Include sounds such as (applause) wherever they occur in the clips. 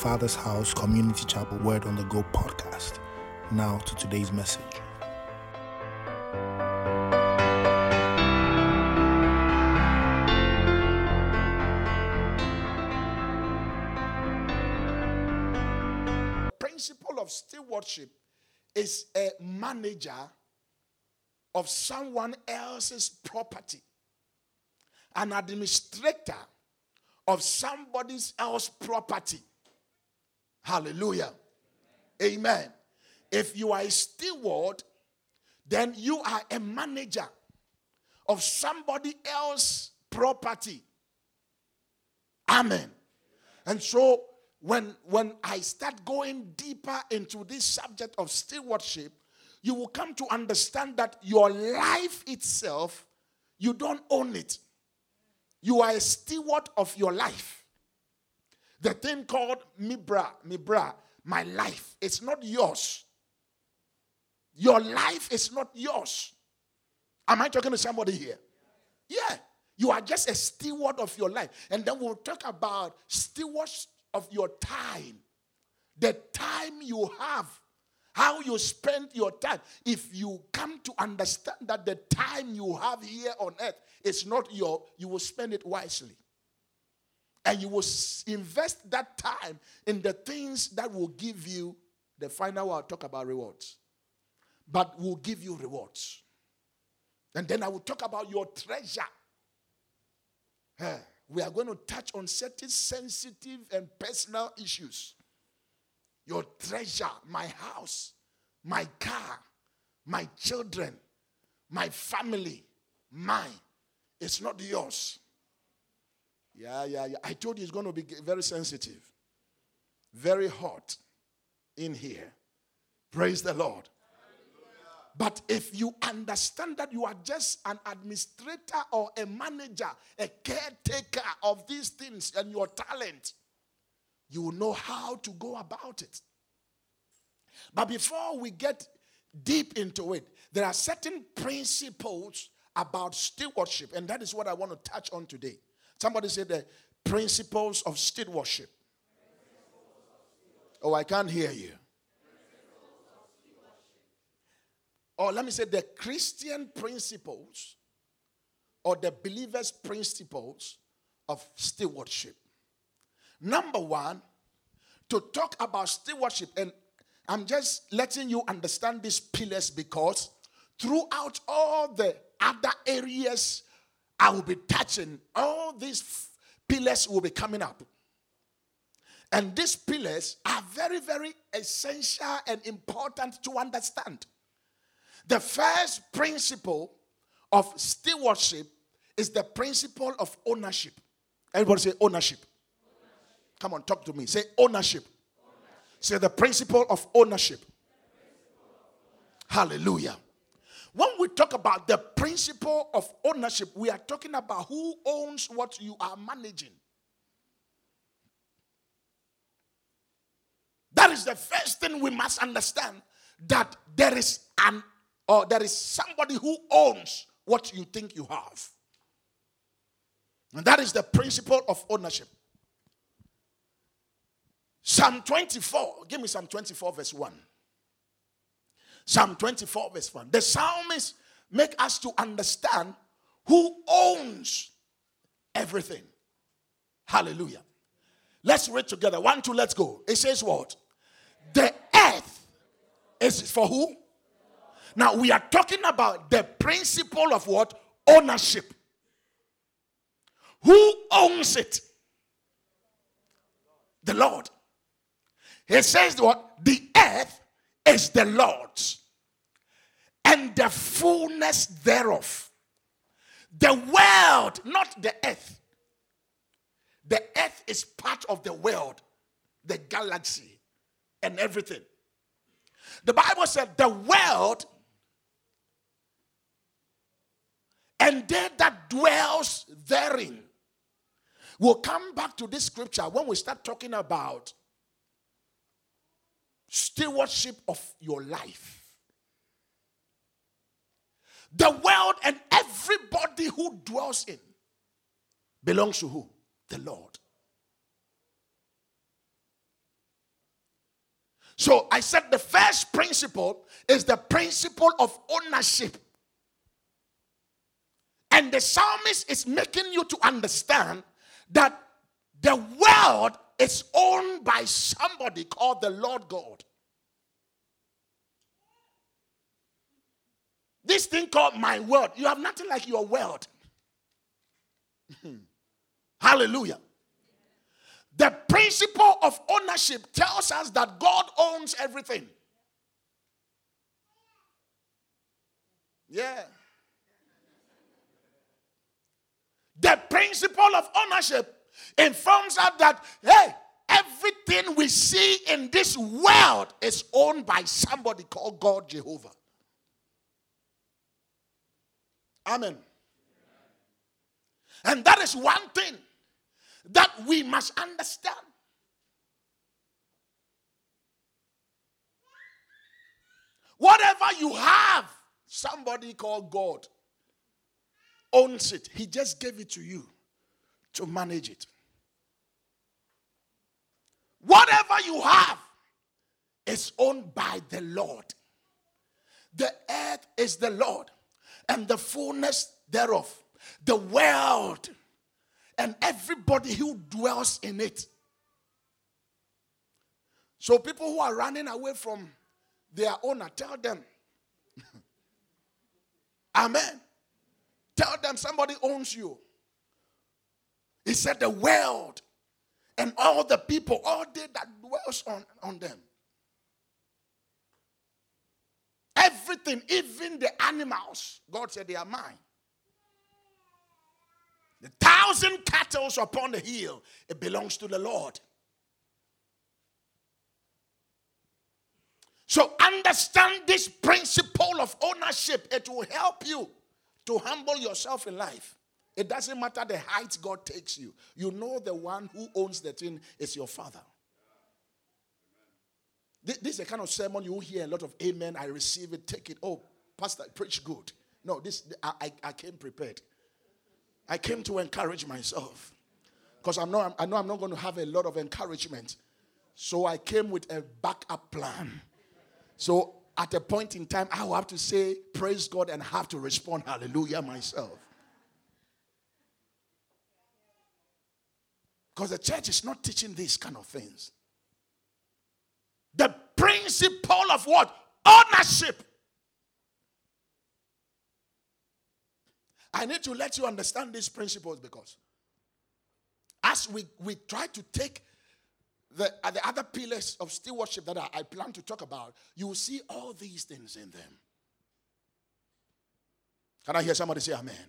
Father's House Community Chapel Word on the Go podcast. Now to today's message. Principle of stewardship is a manager of someone else's property, an administrator of somebody else's property. Hallelujah. Amen. If you are a steward, then you are a manager of somebody else's property. Amen. And so when when I start going deeper into this subject of stewardship, you will come to understand that your life itself, you don't own it. You are a steward of your life. The thing called Mibra, Mibra, my life, it's not yours. Your life is not yours. Am I talking to somebody here? Yeah. You are just a steward of your life. And then we'll talk about stewards of your time. The time you have, how you spend your time. If you come to understand that the time you have here on earth is not your, you will spend it wisely. And you will invest that time in the things that will give you the final I'll talk about rewards. But will give you rewards. And then I will talk about your treasure. We are going to touch on certain sensitive and personal issues. Your treasure, my house, my car, my children, my family, mine. It's not yours. Yeah, yeah, yeah. I told you it's going to be very sensitive, very hot in here. Praise the Lord. But if you understand that you are just an administrator or a manager, a caretaker of these things and your talent, you will know how to go about it. But before we get deep into it, there are certain principles about stewardship, and that is what I want to touch on today. Somebody said the principles of stewardship. Oh, I can't hear you. Or let me say the Christian principles or the believer's principles of stewardship. Number one, to talk about stewardship, and I'm just letting you understand these pillars because throughout all the other areas I will be touching, all these pillars will be coming up. And these pillars are very, very essential and important to understand. The first principle of stewardship is the principle of ownership. Everybody say ownership. ownership. Come on, talk to me. Say ownership. ownership. Say the principle of ownership. Principle of ownership. Hallelujah. When we talk about the principle of ownership, we are talking about who owns what you are managing. That is the first thing we must understand that there is an or there is somebody who owns what you think you have. And that is the principle of ownership. Psalm 24, give me Psalm 24, verse 1. Psalm 24, verse 1. The psalmist make us to understand who owns everything. Hallelujah. Let's read together. One, two, let's go. It says what? The earth is for who? Now we are talking about the principle of what? Ownership. Who owns it? The Lord. He says what? The earth is the Lord's and the fullness thereof. The world, not the earth. The earth is part of the world, the galaxy, and everything. The Bible said the world and they that dwells therein. We'll come back to this scripture when we start talking about stewardship of your life. The world and everybody who dwells in belongs to who? The Lord. So I said the first principle is the principle of ownership. And the psalmist is making you to understand that the world is owned by somebody called the Lord God. This thing called my world, you have nothing like your world. (laughs) Hallelujah. The principle of ownership tells us that God owns everything. Yeah. The principle of ownership informs us that, hey, everything we see in this world is owned by somebody called God Jehovah. Amen. And that is one thing that we must understand. Whatever you have, somebody called God owns it. He just gave it to you to manage it. Whatever you have is owned by the Lord. The earth is the Lord and the fullness thereof, the world and everybody who dwells in it. So, people who are running away from their owner, tell them, (laughs) Amen. Tell them somebody owns you. He said, The world and all the people, all they that dwells on, on them. Everything, even the animals, God said they are mine. The thousand cattle upon the hill, it belongs to the Lord. So understand this principle of ownership. It will help you to humble yourself in life. It doesn't matter the height God takes you. You know the one who owns the thing is your father. This is a kind of sermon you hear a lot of amen. I receive it, take it. Oh, Pastor, preach good. No, this I, I, I came prepared. I came to encourage myself. Because I know, I know I'm not going to have a lot of encouragement. So I came with a backup plan. So at a point in time, I will have to say, Praise God, and have to respond, Hallelujah, myself. Because the church is not teaching these kind of things. The principle of what? Ownership. I need to let you understand these principles because as we, we try to take the, uh, the other pillars of stewardship that I, I plan to talk about, you will see all these things in them. Can I hear somebody say amen? amen.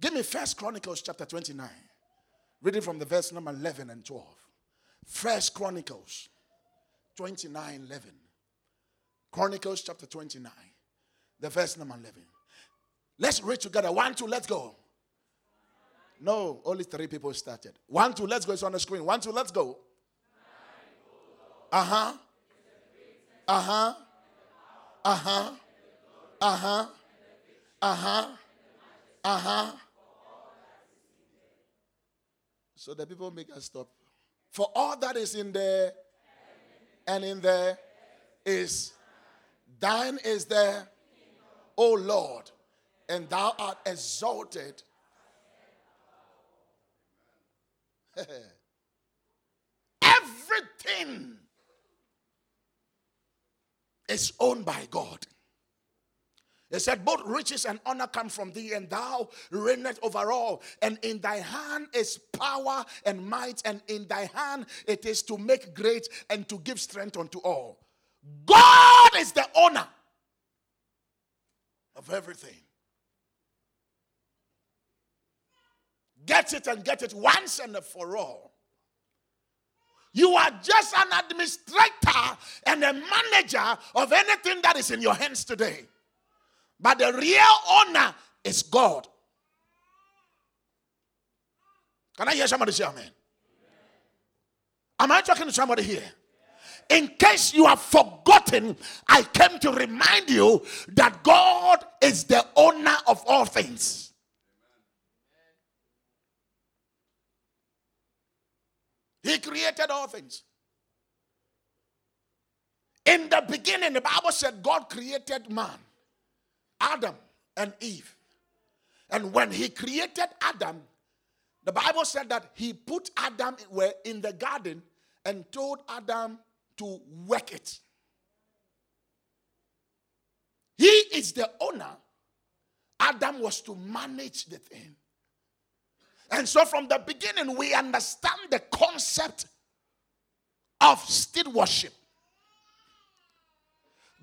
Give me First Chronicles chapter 29. Reading from the verse number 11 and 12. First Chronicles 29 11. Chronicles chapter 29, the verse number 11. Let's read together. One, two, let's go. No, only three people started. One, two, let's go. It's on the screen. One, two, let's go. Uh huh. Uh huh. Uh huh. Uh huh. Uh huh. Uh huh. So the people make us stop. For all that is in there and in there is thine is there, O Lord, and thou art exalted. (laughs) Everything is owned by God. He said, Both riches and honor come from thee, and thou reignest over all. And in thy hand is power and might, and in thy hand it is to make great and to give strength unto all. God is the owner of everything. Get it and get it once and for all. You are just an administrator and a manager of anything that is in your hands today. But the real owner is God. Can I hear somebody say amen? Am I talking to somebody here? In case you have forgotten, I came to remind you that God is the owner of all things. He created all things. In the beginning, the Bible said God created man, Adam and Eve. And when he created Adam, the Bible said that he put Adam where in the garden and told Adam to work it. He is the owner. Adam was to manage the thing. And so from the beginning, we understand the concept of stewardship.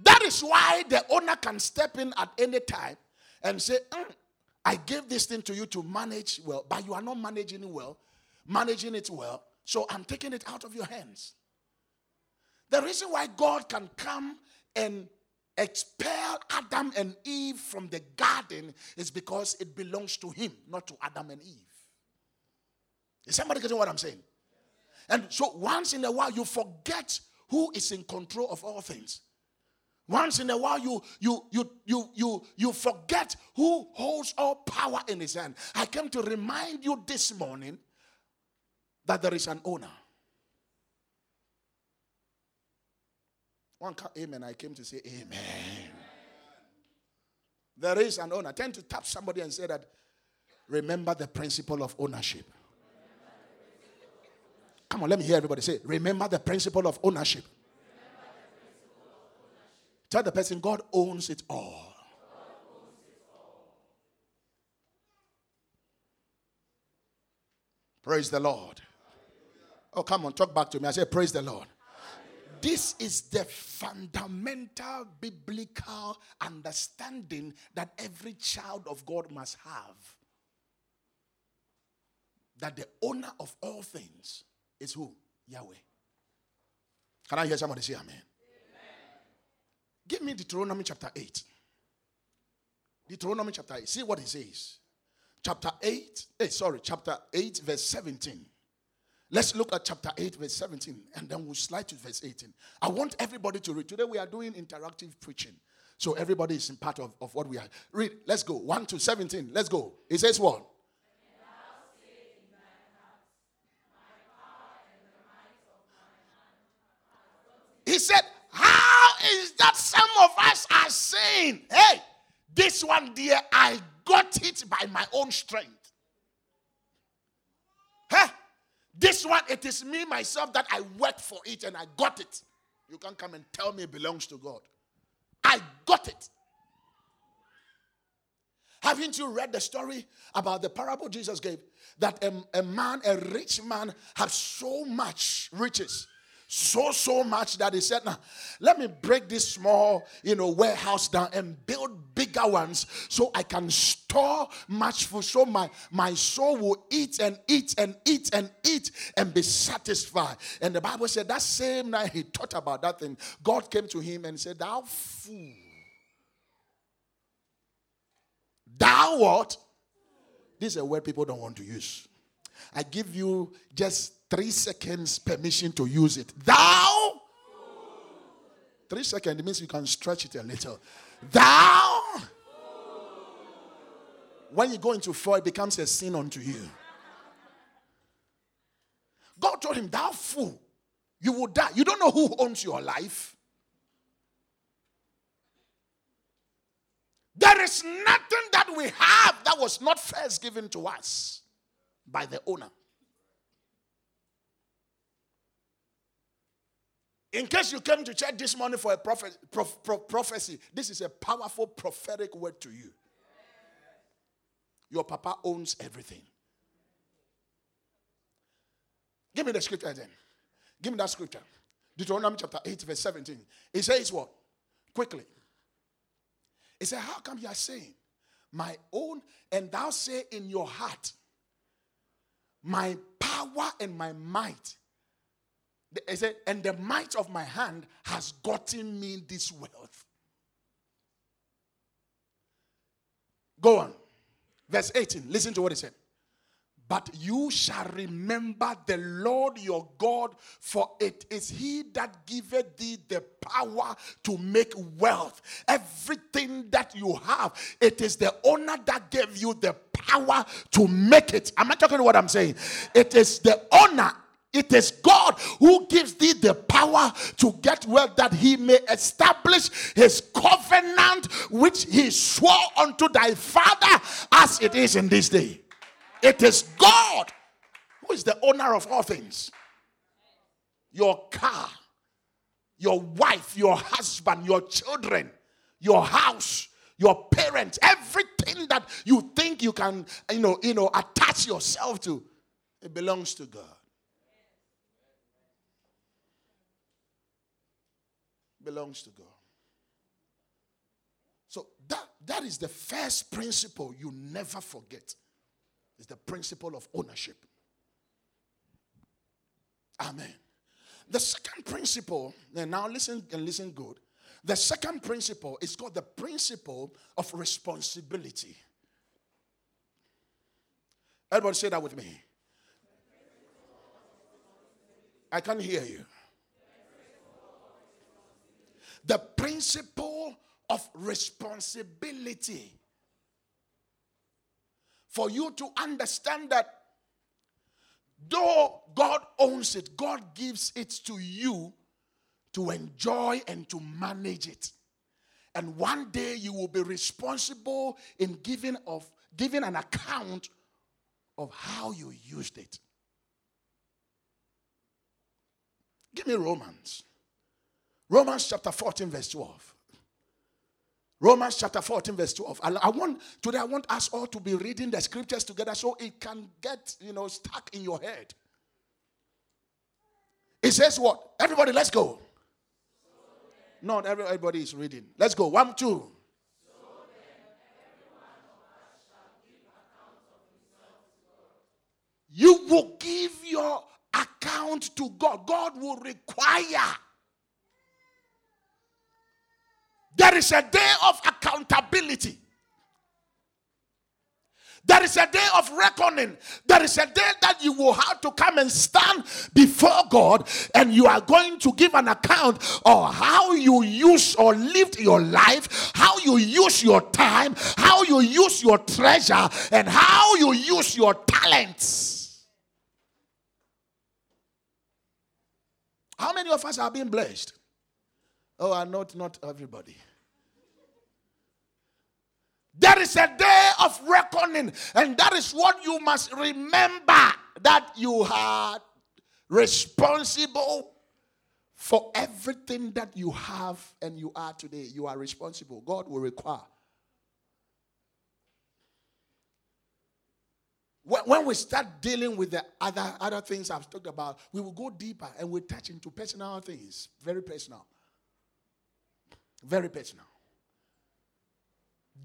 That is why the owner can step in at any time and say, mm, I gave this thing to you to manage well, but you are not managing it well, managing it well, so I'm taking it out of your hands. The reason why God can come and expel Adam and Eve from the garden is because it belongs to him, not to Adam and Eve. Is somebody getting what I'm saying? And so once in a while you forget who is in control of all things. Once in a while, you you you you you you forget who holds all power in his hand. I came to remind you this morning that there is an owner. One amen. I came to say amen. There is an owner. Tend to tap somebody and say that. Remember the principle of ownership. Come on, let me hear everybody say. Remember the principle of ownership. Tell the person, God owns it all. Praise the Lord. Oh, come on, talk back to me. I say, Praise the Lord. This is the fundamental biblical understanding that every child of God must have. That the owner of all things is who? Yahweh. Can I hear somebody say amen? Give me Deuteronomy chapter 8. Deuteronomy chapter 8. See what it says. Chapter 8, eh, sorry, chapter 8, verse 17. Let's look at chapter 8, verse 17, and then we'll slide to verse 18. I want everybody to read. Today we are doing interactive preaching. So everybody is in part of, of what we are. Read. Let's go. 1 to 17. Let's go. It says what? He said, is that some of us are saying, hey, this one, dear, I got it by my own strength. Huh? This one, it is me myself that I worked for it and I got it. You can't come and tell me it belongs to God. I got it. Haven't you read the story about the parable Jesus gave? That a, a man, a rich man, had so much riches so so much that he said now let me break this small you know warehouse down and build bigger ones so i can store much food so my my soul will eat and eat and eat and eat and be satisfied. And the bible said that same night he thought about that thing. God came to him and said thou fool. Thou what? This is a word people don't want to use i give you just three seconds permission to use it. Thou. Three seconds means you can stretch it a little. Thou. When you go into four, it becomes a sin unto you. God told him, Thou fool, you will die. You don't know who owns your life. There is nothing that we have that was not first given to us by the owner. In case you came to church this morning for a prof, prof, prophecy, this is a powerful prophetic word to you. Your papa owns everything. Give me the scripture then. Give me that scripture. Deuteronomy chapter 8, verse 17. It says what? Quickly. It says, How come you are saying, My own, and thou say in your heart, My power and my might he said, and the might of my hand has gotten me this wealth. Go on. Verse 18. Listen to what he said. But you shall remember the Lord your God, for it is He that giveth thee the power to make wealth. Everything that you have, it is the owner that gave you the power to make it. I'm not talking what I'm saying. It is the owner It is God who gives thee the power to get wealth that he may establish his covenant which he swore unto thy father as it is in this day. It is God who is the owner of all things. Your car, your wife, your husband, your children, your house, your parents, everything that you think you can, you know, you know, attach yourself to, it belongs to God. belongs to God. So that, that is the first principle you never forget. Is the principle of ownership. Amen. The second principle, and now listen and listen good. The second principle is called the principle of responsibility. Everybody say that with me. I can't hear you. The principle of responsibility. For you to understand that though God owns it, God gives it to you to enjoy and to manage it. And one day you will be responsible in giving of giving an account of how you used it. Give me Romans. Romans chapter 14, verse 12. Romans chapter 14, verse 12. I want today I want us all to be reading the scriptures together so it can get you know stuck in your head. It says what? Everybody, let's go. Not everybody is reading. Let's go. One, two. You will give your account to God. God will require There is a day of accountability. There is a day of reckoning. There is a day that you will have to come and stand before God and you are going to give an account of how you use or lived your life, how you use your time, how you use your treasure, and how you use your talents. How many of us are being blessed? Oh, not not everybody. There is a day of reckoning, and that is what you must remember that you are responsible for everything that you have and you are today. You are responsible. God will require. When we start dealing with the other, other things I've talked about, we will go deeper and we'll touch into personal things. Very personal. Very personal.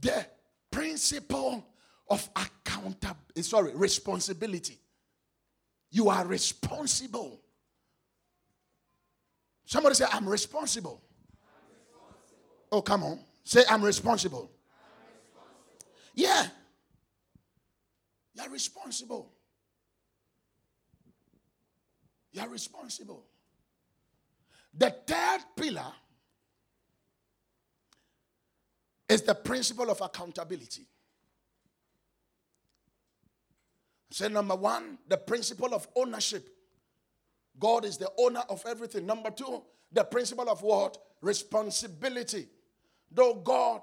The principle of accountability, eh, sorry, responsibility. You are responsible. Somebody say, I'm responsible. I'm responsible. Oh, come on. Say, I'm responsible. I'm responsible. Yeah. You're responsible. You're responsible. The third pillar is the principle of accountability. Say number one, the principle of ownership. God is the owner of everything. Number two, the principle of what? Responsibility. Though God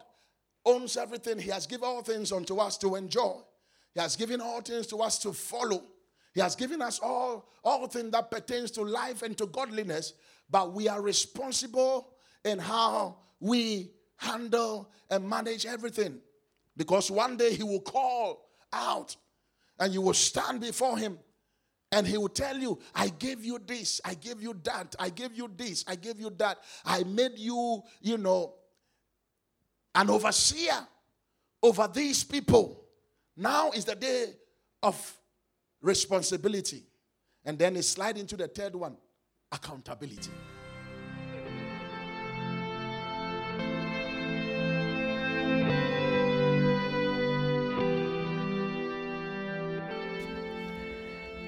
owns everything, He has given all things unto us to enjoy. He has given all things to us to follow. He has given us all, all things that pertains to life and to godliness, but we are responsible in how we handle and manage everything. Because one day he will call out and you will stand before him and he will tell you, I gave you this, I gave you that, I gave you this, I gave you that. I made you, you know, an overseer over these people. Now is the day of responsibility. And then he slide into the third one accountability.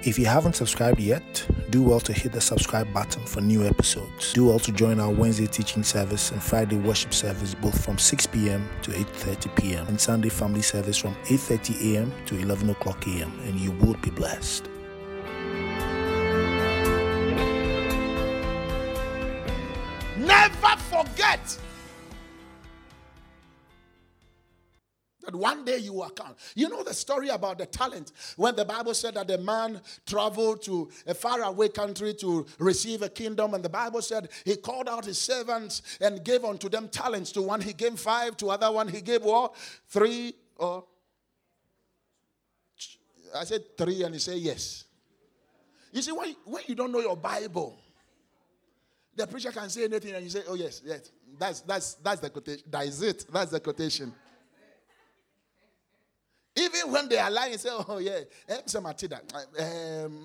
If you haven't subscribed yet, do well to hit the subscribe button for new episodes. Do well to join our Wednesday teaching service and Friday worship service both from 6 p.m. to 8:30 p.m. and Sunday family service from 8:30 a.m. to 11 o'clock a.m. and you will be blessed. But one day you will account. You know the story about the talent when the Bible said that the man traveled to a faraway country to receive a kingdom, and the Bible said he called out his servants and gave unto them talents. To one he gave five, to other one he gave what? Three or I said three, and he said yes. You see, when, when you don't know your Bible, the preacher can say anything and you say, oh, yes, yes. That's, that's, that's the quotation. That is it. That's the quotation. Even when they are lying, say, oh, yeah, um,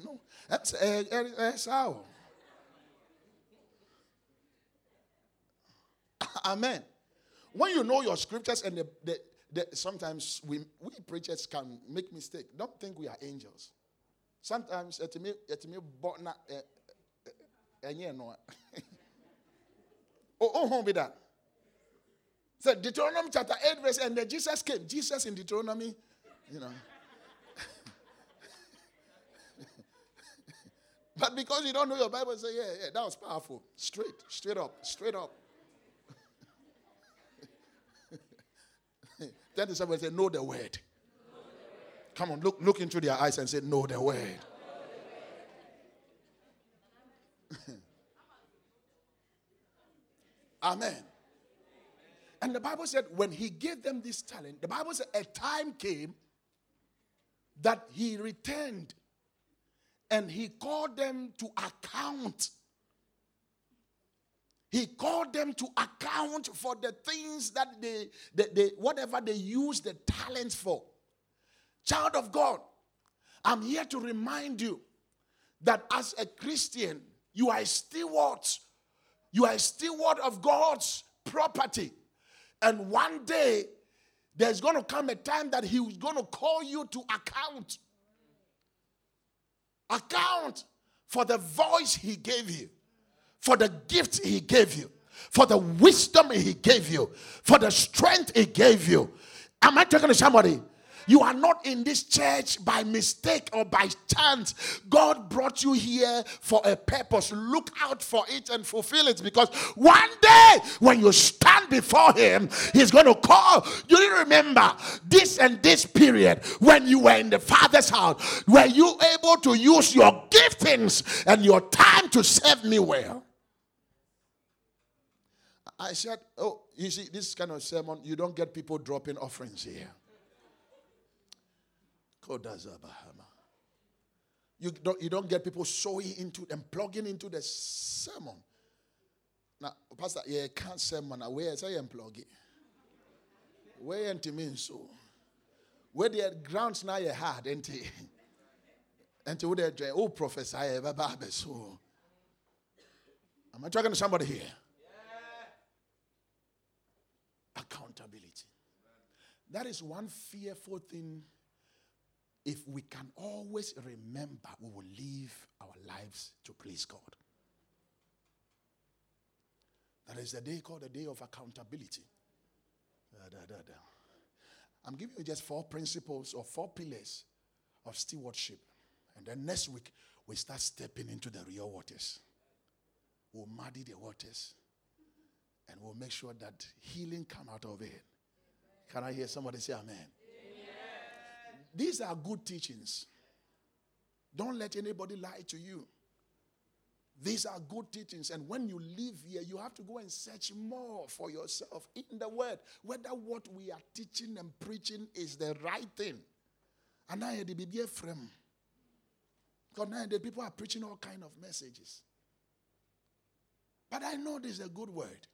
no, eh, that's (laughs) how? Amen. When you know your scriptures and the, the, the, sometimes we, we preachers can make mistake. Don't think we are angels. Sometimes it me it me botna enye no. (laughs) Oh oh be that. So Deuteronomy chapter 8 verse and then Jesus came. Jesus in Deuteronomy, you know. (laughs) but because you don't know your Bible, say, yeah, yeah, that was powerful. Straight, straight up, straight up. (laughs) Then somebody say, know the word. Come on, look, look into their eyes and say, know the word. (laughs) Amen. And the Bible said, when he gave them this talent, the Bible said, a time came that he returned and he called them to account. He called them to account for the things that they, they, whatever they use the talents for. Child of God, I'm here to remind you that as a Christian, you are a steward. You are a steward of God's property. And one day, there's going to come a time that He He's going to call you to account. Account for the voice He gave you, for the gift He gave you, for the wisdom He gave you, for the strength He gave you. Am I talking to somebody? You are not in this church by mistake or by chance. God brought you here for a purpose. Look out for it and fulfill it because one day when you stand before Him, He's going to call. You remember this and this period when you were in the Father's house. Were you able to use your giftings and your time to serve me well? I said, Oh, you see, this kind of sermon, you don't get people dropping offerings here. You don't, you don't get people sowing into and plugging into the sermon. Now, Pastor, yeah, can't sermon. Where say I'm plugging? Where ain't mean so? Where the grounds now you hard, ain't it? And to the oh professor, I ever so. Am I talking to somebody here? Accountability. That is one fearful thing if we can always remember, we will live our lives to please God. That is the day called the day of accountability. Da, da, da, I'm giving you just four principles or four pillars of stewardship. And then next week, we start stepping into the real waters. We'll muddy the waters and we'll make sure that healing come out of it. Can I hear somebody say amen? These are good teachings. Don't let anybody lie to you. These are good teachings. And when you live here, you have to go and search more for yourself in the word, whether what we are teaching and preaching is the right thing. And now the baby frame. Because now the people are preaching all kind of messages. But I know this is a good word.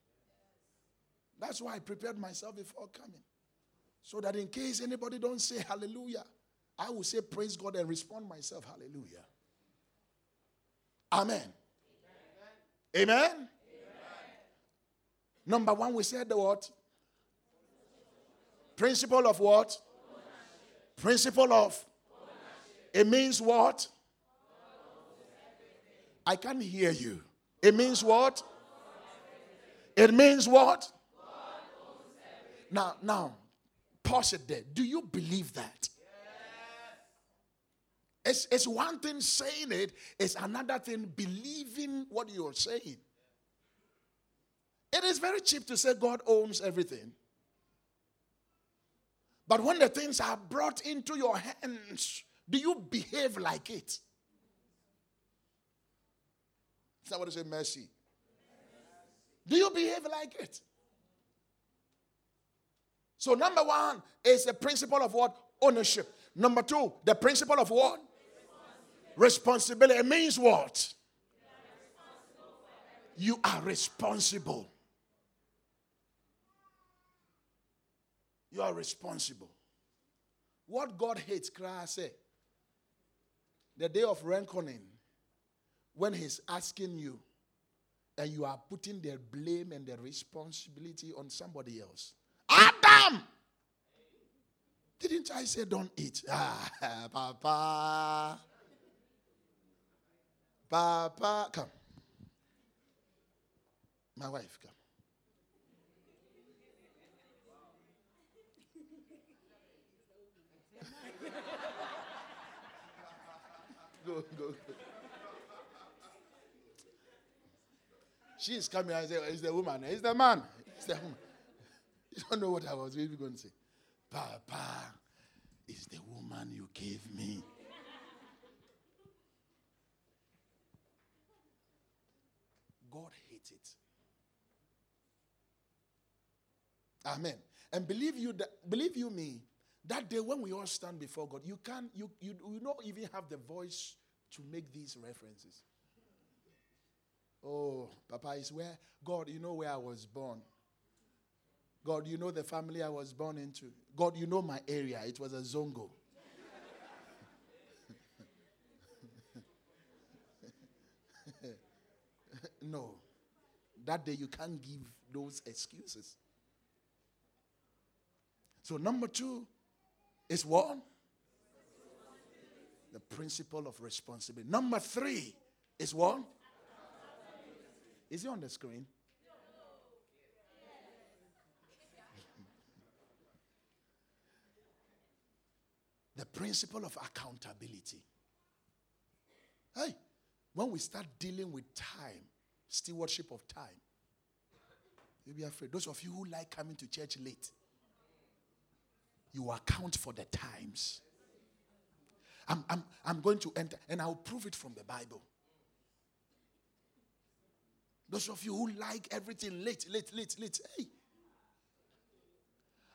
That's why I prepared myself before coming. So that in case anybody don't say hallelujah, I will say praise God and respond myself hallelujah. Amen. Amen. Amen. Number one, we said the what? Principle of what? Principle of. It means what? I can't hear you. It means what? It means what? Now, now, pause it there. Do you believe that? It's, it's one thing saying it, it's another thing believing what you're saying. It is very cheap to say God owns everything. But when the things are brought into your hands, do you behave like it? Somebody say mercy. Do you behave like it? So, number one is the principle of what? Ownership. Number two, the principle of what? Responsibility. It means what? You are responsible. You are responsible. What God hates, Christ say, the day of reckoning, when He's asking you, and you are putting the blame and the responsibility on somebody else. Adam! Didn't I say don't eat? (laughs) Ah, Papa. Papa, come. My wife, come. (laughs) go, go, go. She is coming and say, It's the woman. It's the man. It's the woman. (laughs) You don't know what I was really going to say. Papa, is the woman you gave me. God hates it. Amen. And believe you that believe you me, that day when we all stand before God, you can you you, you don't even have the voice to make these references. Oh, Papa is where God, you know where I was born. God, you know the family I was born into. God, you know my area. It was a zongo. (laughs) no. That day you can't give those excuses. So, number two is what? The principle of responsibility. Number three is what? Is it on the screen? Principle of accountability. Hey, when we start dealing with time, stewardship of time, you'll be afraid. Those of you who like coming to church late, you account for the times. I'm, I'm, I'm going to enter, and I'll prove it from the Bible. Those of you who like everything late, late, late, late, hey.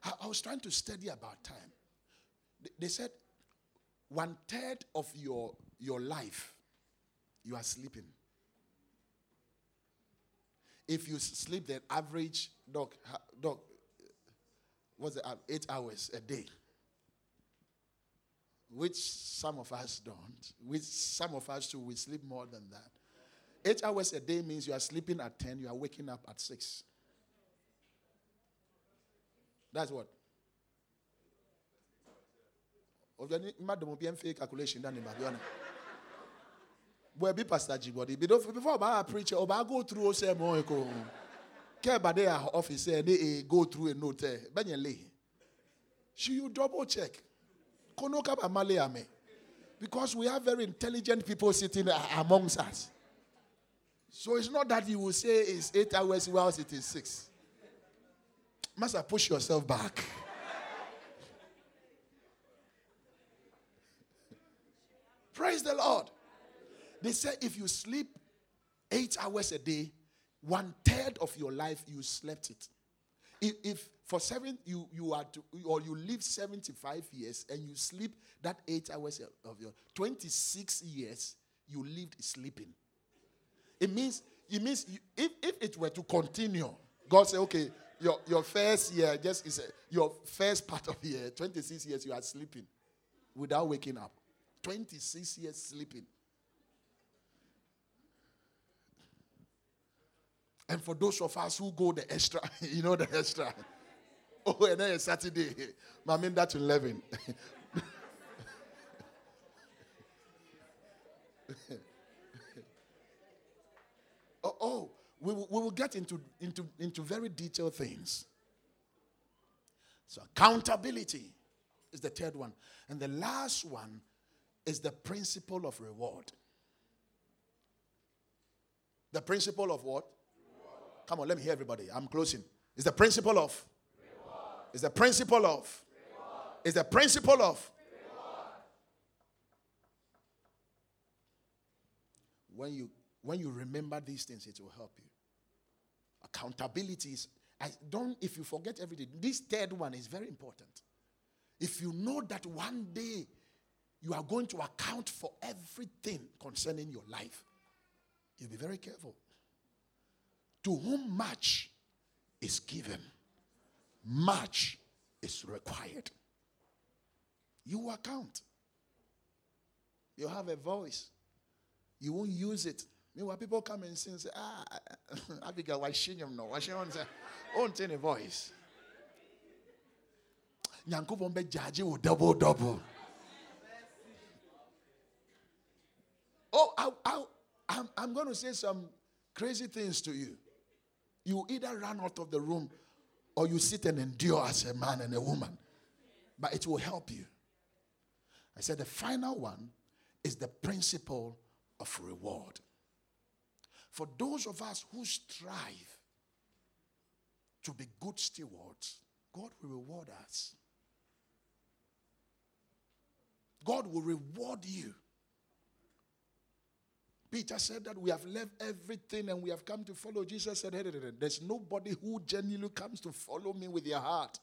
I, I was trying to study about time. They, they said one third of your, your life, you are sleeping. If you sleep the average dog, dog, what's it, uh, eight hours a day, which some of us don't, which some of us too, we sleep more than that. Eight hours a day means you are sleeping at 10, you are waking up at 6. That's what? Madam will be calculation than the Boy, be Pastor G body. Before I preach, or oh, I go through say more. Care by their office, eh, they eh, go through a note. Eh, Banyale. Should you double check? Konoka Maleame. Because we have very intelligent people sitting amongst us. So it's not that you will say it's eight hours whilst it is six. Must push yourself back? Praise the Lord. They say if you sleep eight hours a day, one third of your life you slept it. If, if for seven you you are to, or you live 75 years and you sleep that eight hours of your 26 years you lived sleeping. It means it means you, if, if it were to continue, God say, okay, your, your first year just is a, your first part of year, 26 years you are sleeping without waking up. 26 years sleeping. And for those of us who go the extra, (laughs) you know the extra. (laughs) Oh, and then a Saturday, I mean that 11. (laughs) oh, oh we, we will get into, into, into very detailed things. So, accountability is the third one. And the last one is the principle of reward. The principle of what? Reward. Come on, let me hear everybody. I'm closing. It's the principle of. Reward. It's the principle of. Reward. It's the principle of when you when you remember these things, it will help you. Accountability is I don't if you forget everything. This third one is very important. If you know that one day you are going to account for everything concerning your life, you be very careful. To whom much is given, much is required. You account. You have a voice. You won't use it. Meanwhile, people come and sing and say, Ah, Abigail, why she no? Why she say, Oh, a voice. Nyankopɔn bɛ judge wo double double. Oh, I'm, I'm going to say some crazy things to you. You either run out of the room or you sit and endure as a man and a woman. But it will help you. I said the final one is the principle of reward. For those of us who strive to be good stewards, God will reward us. God will reward you. Peter said that we have left everything and we have come to follow. Jesus said, There's nobody who genuinely comes to follow me with their heart,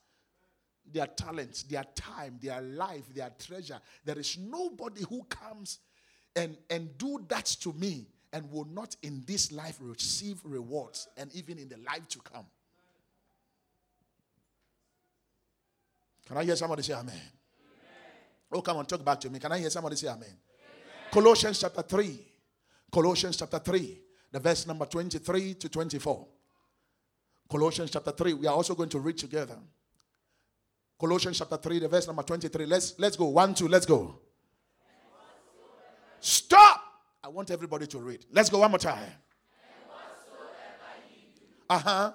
their talents, their time, their life, their treasure. There is nobody who comes and, and do that to me and will not in this life receive rewards and even in the life to come. Can I hear somebody say amen? amen? Oh, come on, talk back to me. Can I hear somebody say amen? amen? Colossians chapter 3 Colossians chapter 3, the verse number 23 to 24. Colossians chapter 3. We are also going to read together. Colossians chapter 3, the verse number 23. Let's let's go. One, two, let's go. Stop! I want everybody to read. Let's go one more time. Uh-huh.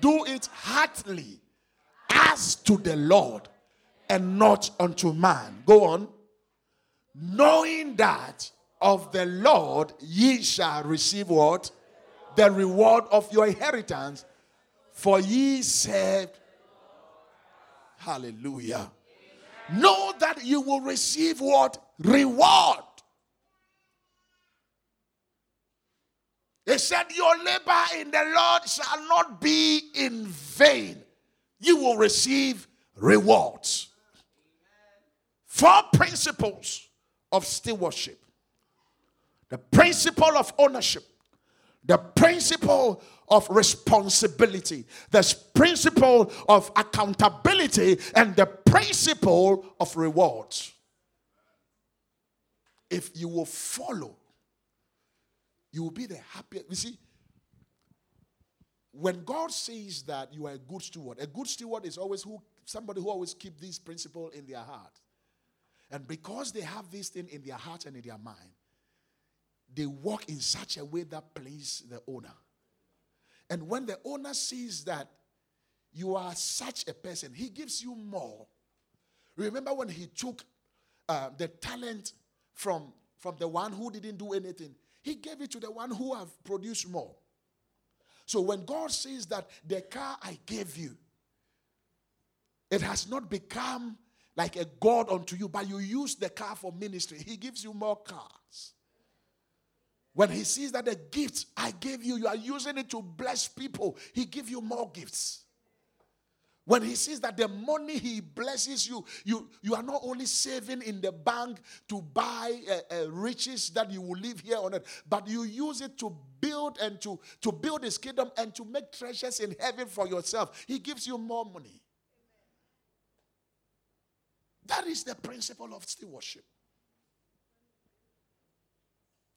Do it heartily as to the Lord and not unto man. Go on. Knowing that of the Lord ye shall receive what? The reward of your inheritance, for ye saved. Hallelujah. Know that you will receive what? Reward. He said, Your labor in the Lord shall not be in vain. You will receive rewards. Four principles of stewardship the principle of ownership, the principle of responsibility, the principle of accountability, and the principle of rewards. If you will follow, you will be the happiest. You see, when God says that you are a good steward, a good steward is always who somebody who always keep this principle in their heart. And because they have this thing in their heart and in their mind, they walk in such a way that please the owner. And when the owner sees that you are such a person, he gives you more. Remember when he took uh, the talent from, from the one who didn't do anything, he gave it to the one who have produced more. So when God says that the car I gave you, it has not become like a God unto you, but you use the car for ministry. He gives you more cars. When he sees that the gifts I gave you, you are using it to bless people, he give you more gifts. When he sees that the money he blesses you, you, you are not only saving in the bank to buy uh, uh, riches that you will live here on it, but you use it to build and to, to build his kingdom and to make treasures in heaven for yourself. He gives you more money. That is the principle of stewardship.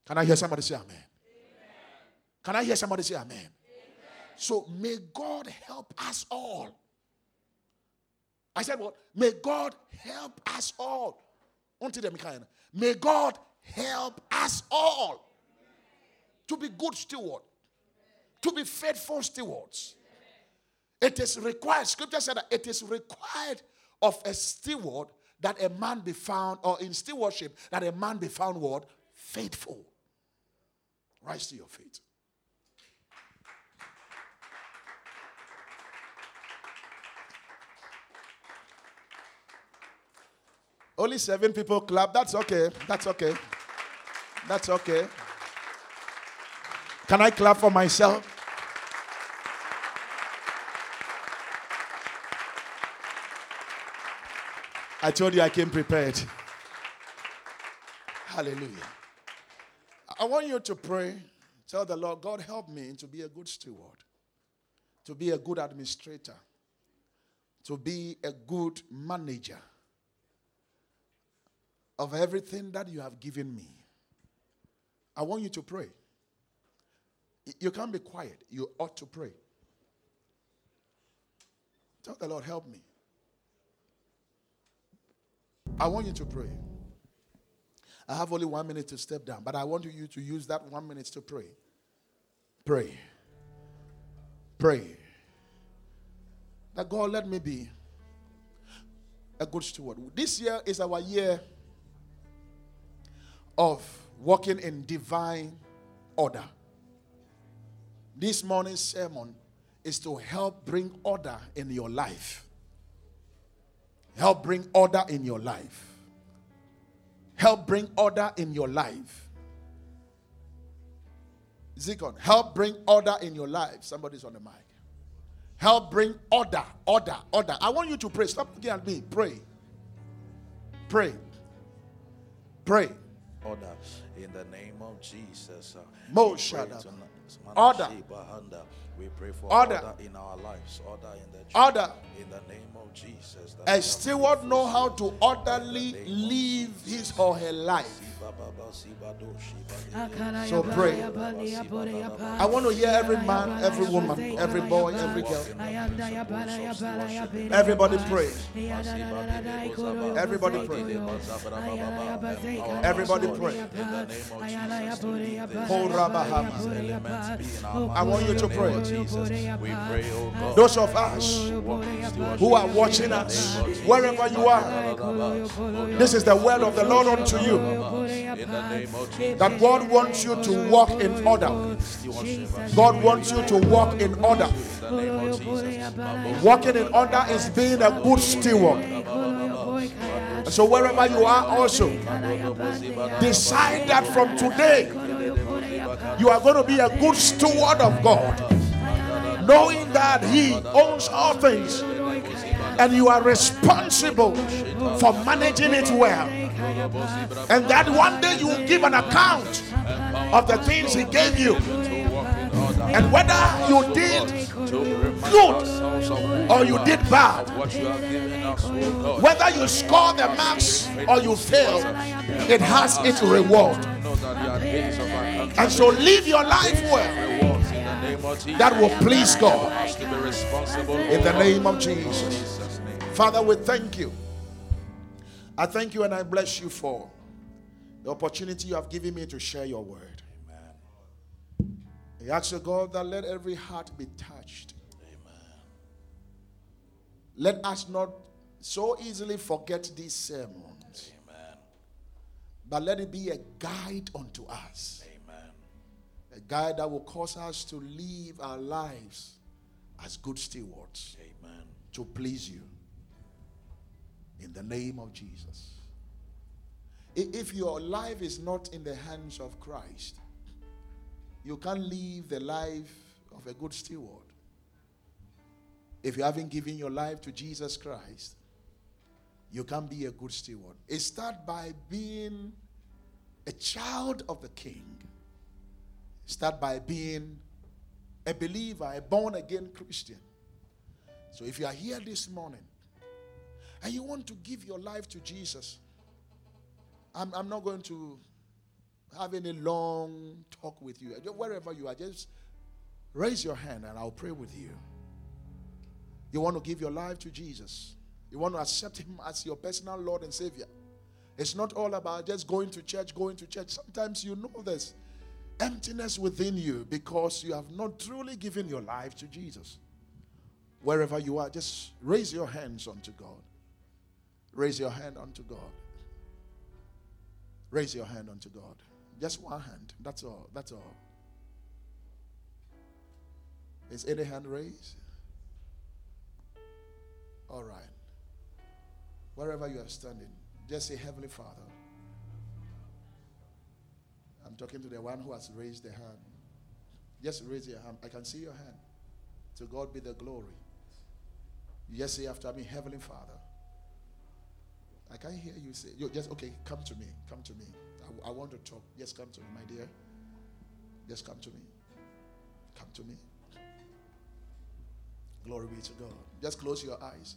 Can I hear somebody say amen? amen. Can I hear somebody say amen? amen? So may God help us all. I said what? May God help us all. May God help us all to be good stewards, to be faithful stewards. It is required, scripture said that it is required of a steward that a man be found, or in stewardship, that a man be found what? Faithful. Rise to your feet. Only seven people clap. That's okay. That's okay. That's okay. Can I clap for myself? I told you I came prepared. Hallelujah. I want you to pray. Tell the Lord, God, help me to be a good steward, to be a good administrator, to be a good manager of everything that you have given me. I want you to pray. You can't be quiet. You ought to pray. Tell the Lord, help me. I want you to pray. I have only one minute to step down, but I want you to use that one minute to pray. Pray. Pray. That God let me be a good steward. This year is our year of walking in divine order. This morning's sermon is to help bring order in your life. Help bring order in your life. Help bring order in your life. Zikon, help bring order in your life. Somebody's on the mic. Help bring order, order, order. I want you to pray. Stop looking at me. Pray. Pray. Pray. Order in the name of Jesus. Uh, Mo Order. We pray for order. order in our lives, order in the church. Order. In the name of Jesus. A steward know how to orderly live his or her life. So pray. I want to hear every man, every woman, every boy, every girl. Everybody pray. Everybody pray. Everybody pray. Oh, I want you to pray. Those of us who are watching us, wherever you are, this is the word of the Lord unto you. That God wants you to walk in order. God wants you to walk in order. Walking in order is being a good steward. So wherever you are, also decide that from today you are going to be a good steward of God, knowing that He owns all things and you are responsible for managing it well. And that one day you will give an account of the things He gave you. And whether you did good or you did bad, whether you score the marks or you fail, it has its reward. And so live your life well. That will please God. In the name of Jesus. Father, we thank you. I thank you and I bless you for the opportunity you have given me to share your word. Amen. I ask you, God, that let every heart be touched. Amen. Let us not so easily forget these sermons. Amen. But let it be a guide unto us. Amen. A guide that will cause us to live our lives as good stewards. Amen. To please you in the name of Jesus. If your life is not in the hands of Christ, you can't live the life of a good steward. If you haven't given your life to Jesus Christ, you can't be a good steward. It starts by being a child of the King. Start by being a believer, a born again Christian. So if you are here this morning and you want to give your life to Jesus, I'm, I'm not going to have a long talk with you. Wherever you are, just raise your hand and I'll pray with you. You want to give your life to Jesus, you want to accept Him as your personal Lord and Savior. It's not all about just going to church, going to church. Sometimes you know there's emptiness within you because you have not truly given your life to Jesus. Wherever you are, just raise your hands unto God. Raise your hand unto God. Raise your hand unto God. Just one hand. That's all. That's all. Is any hand raised? All right. Wherever you are standing, Just say, Heavenly Father. I'm talking to the one who has raised the hand. Just raise your hand. I can see your hand. To God be the glory. Just say after me, Heavenly Father. I can't hear you say. You just okay. Come to me. Come to me. I, I want to talk. Just come to me, my dear. Just come to me. Come to me. Glory be to God. Just close your eyes.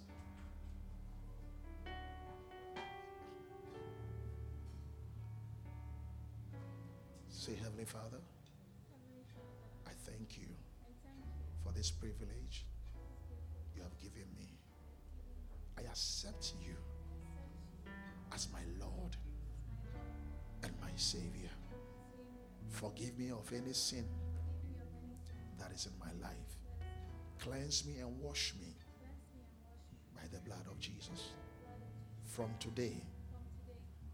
Say, Heavenly Father, I thank you for this privilege you have given me. I accept you as my Lord and my Savior. Forgive me of any sin that is in my life. Cleanse me and wash me by the blood of Jesus. From today,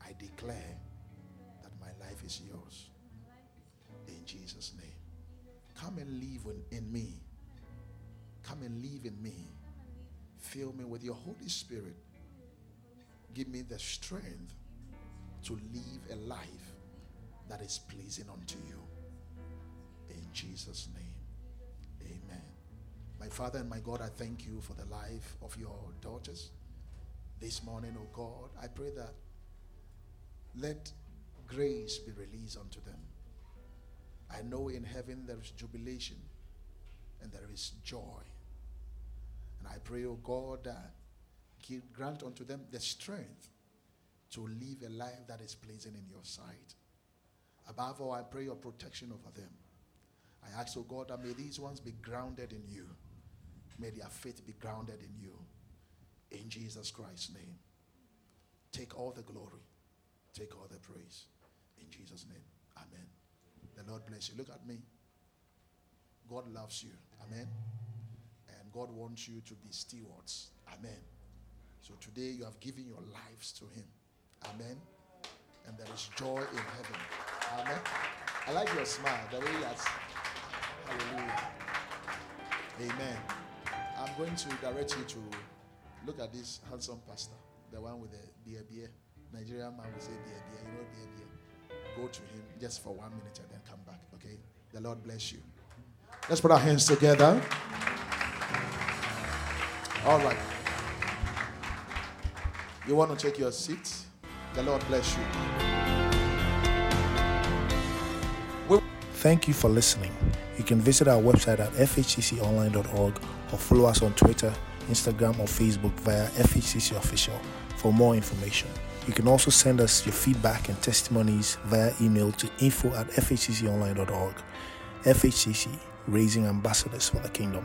I declare that my life is yours. In Jesus' name. Come and live in, me. Come and live in me. Fill me with your Holy Spirit. Give me the strength to live a life that is pleasing unto you. In Jesus' name. Amen. My Father and my God, I thank you for the life of your daughters. This morning, oh God, I pray that let grace be released unto them. I know in heaven there is jubilation and there is joy. And I pray, oh God, that give, grant unto them the strength to live a life that is pleasing in your sight. Above all, I pray your protection over them. I ask, oh God, that may these ones be grounded in you. May their faith be grounded in you. In Jesus Christ's name. Take all the glory. Take all the praise. In Jesus' name. Amen. The Lord bless you. Look at me. God loves you. Amen. And God wants you to be stewards. Amen. So today you have given your lives to Him. Amen. And there is joy in heaven. Amen. I like your smile, the way that's. Hallelujah. Amen. I'm going to direct you to look at this handsome pastor, the one with the beer beer. Nigerian man will say beer beer. You know beer beer. Go to him just for one minute and then come back. Okay. The Lord bless you. Let's put our hands together. All right. You want to take your seat? The Lord bless you. Thank you for listening. You can visit our website at fhcconline.org or follow us on Twitter, Instagram, or Facebook via FHCC Official for more information. You can also send us your feedback and testimonies via email to info at fhcconline.org. FHCC, raising ambassadors for the kingdom.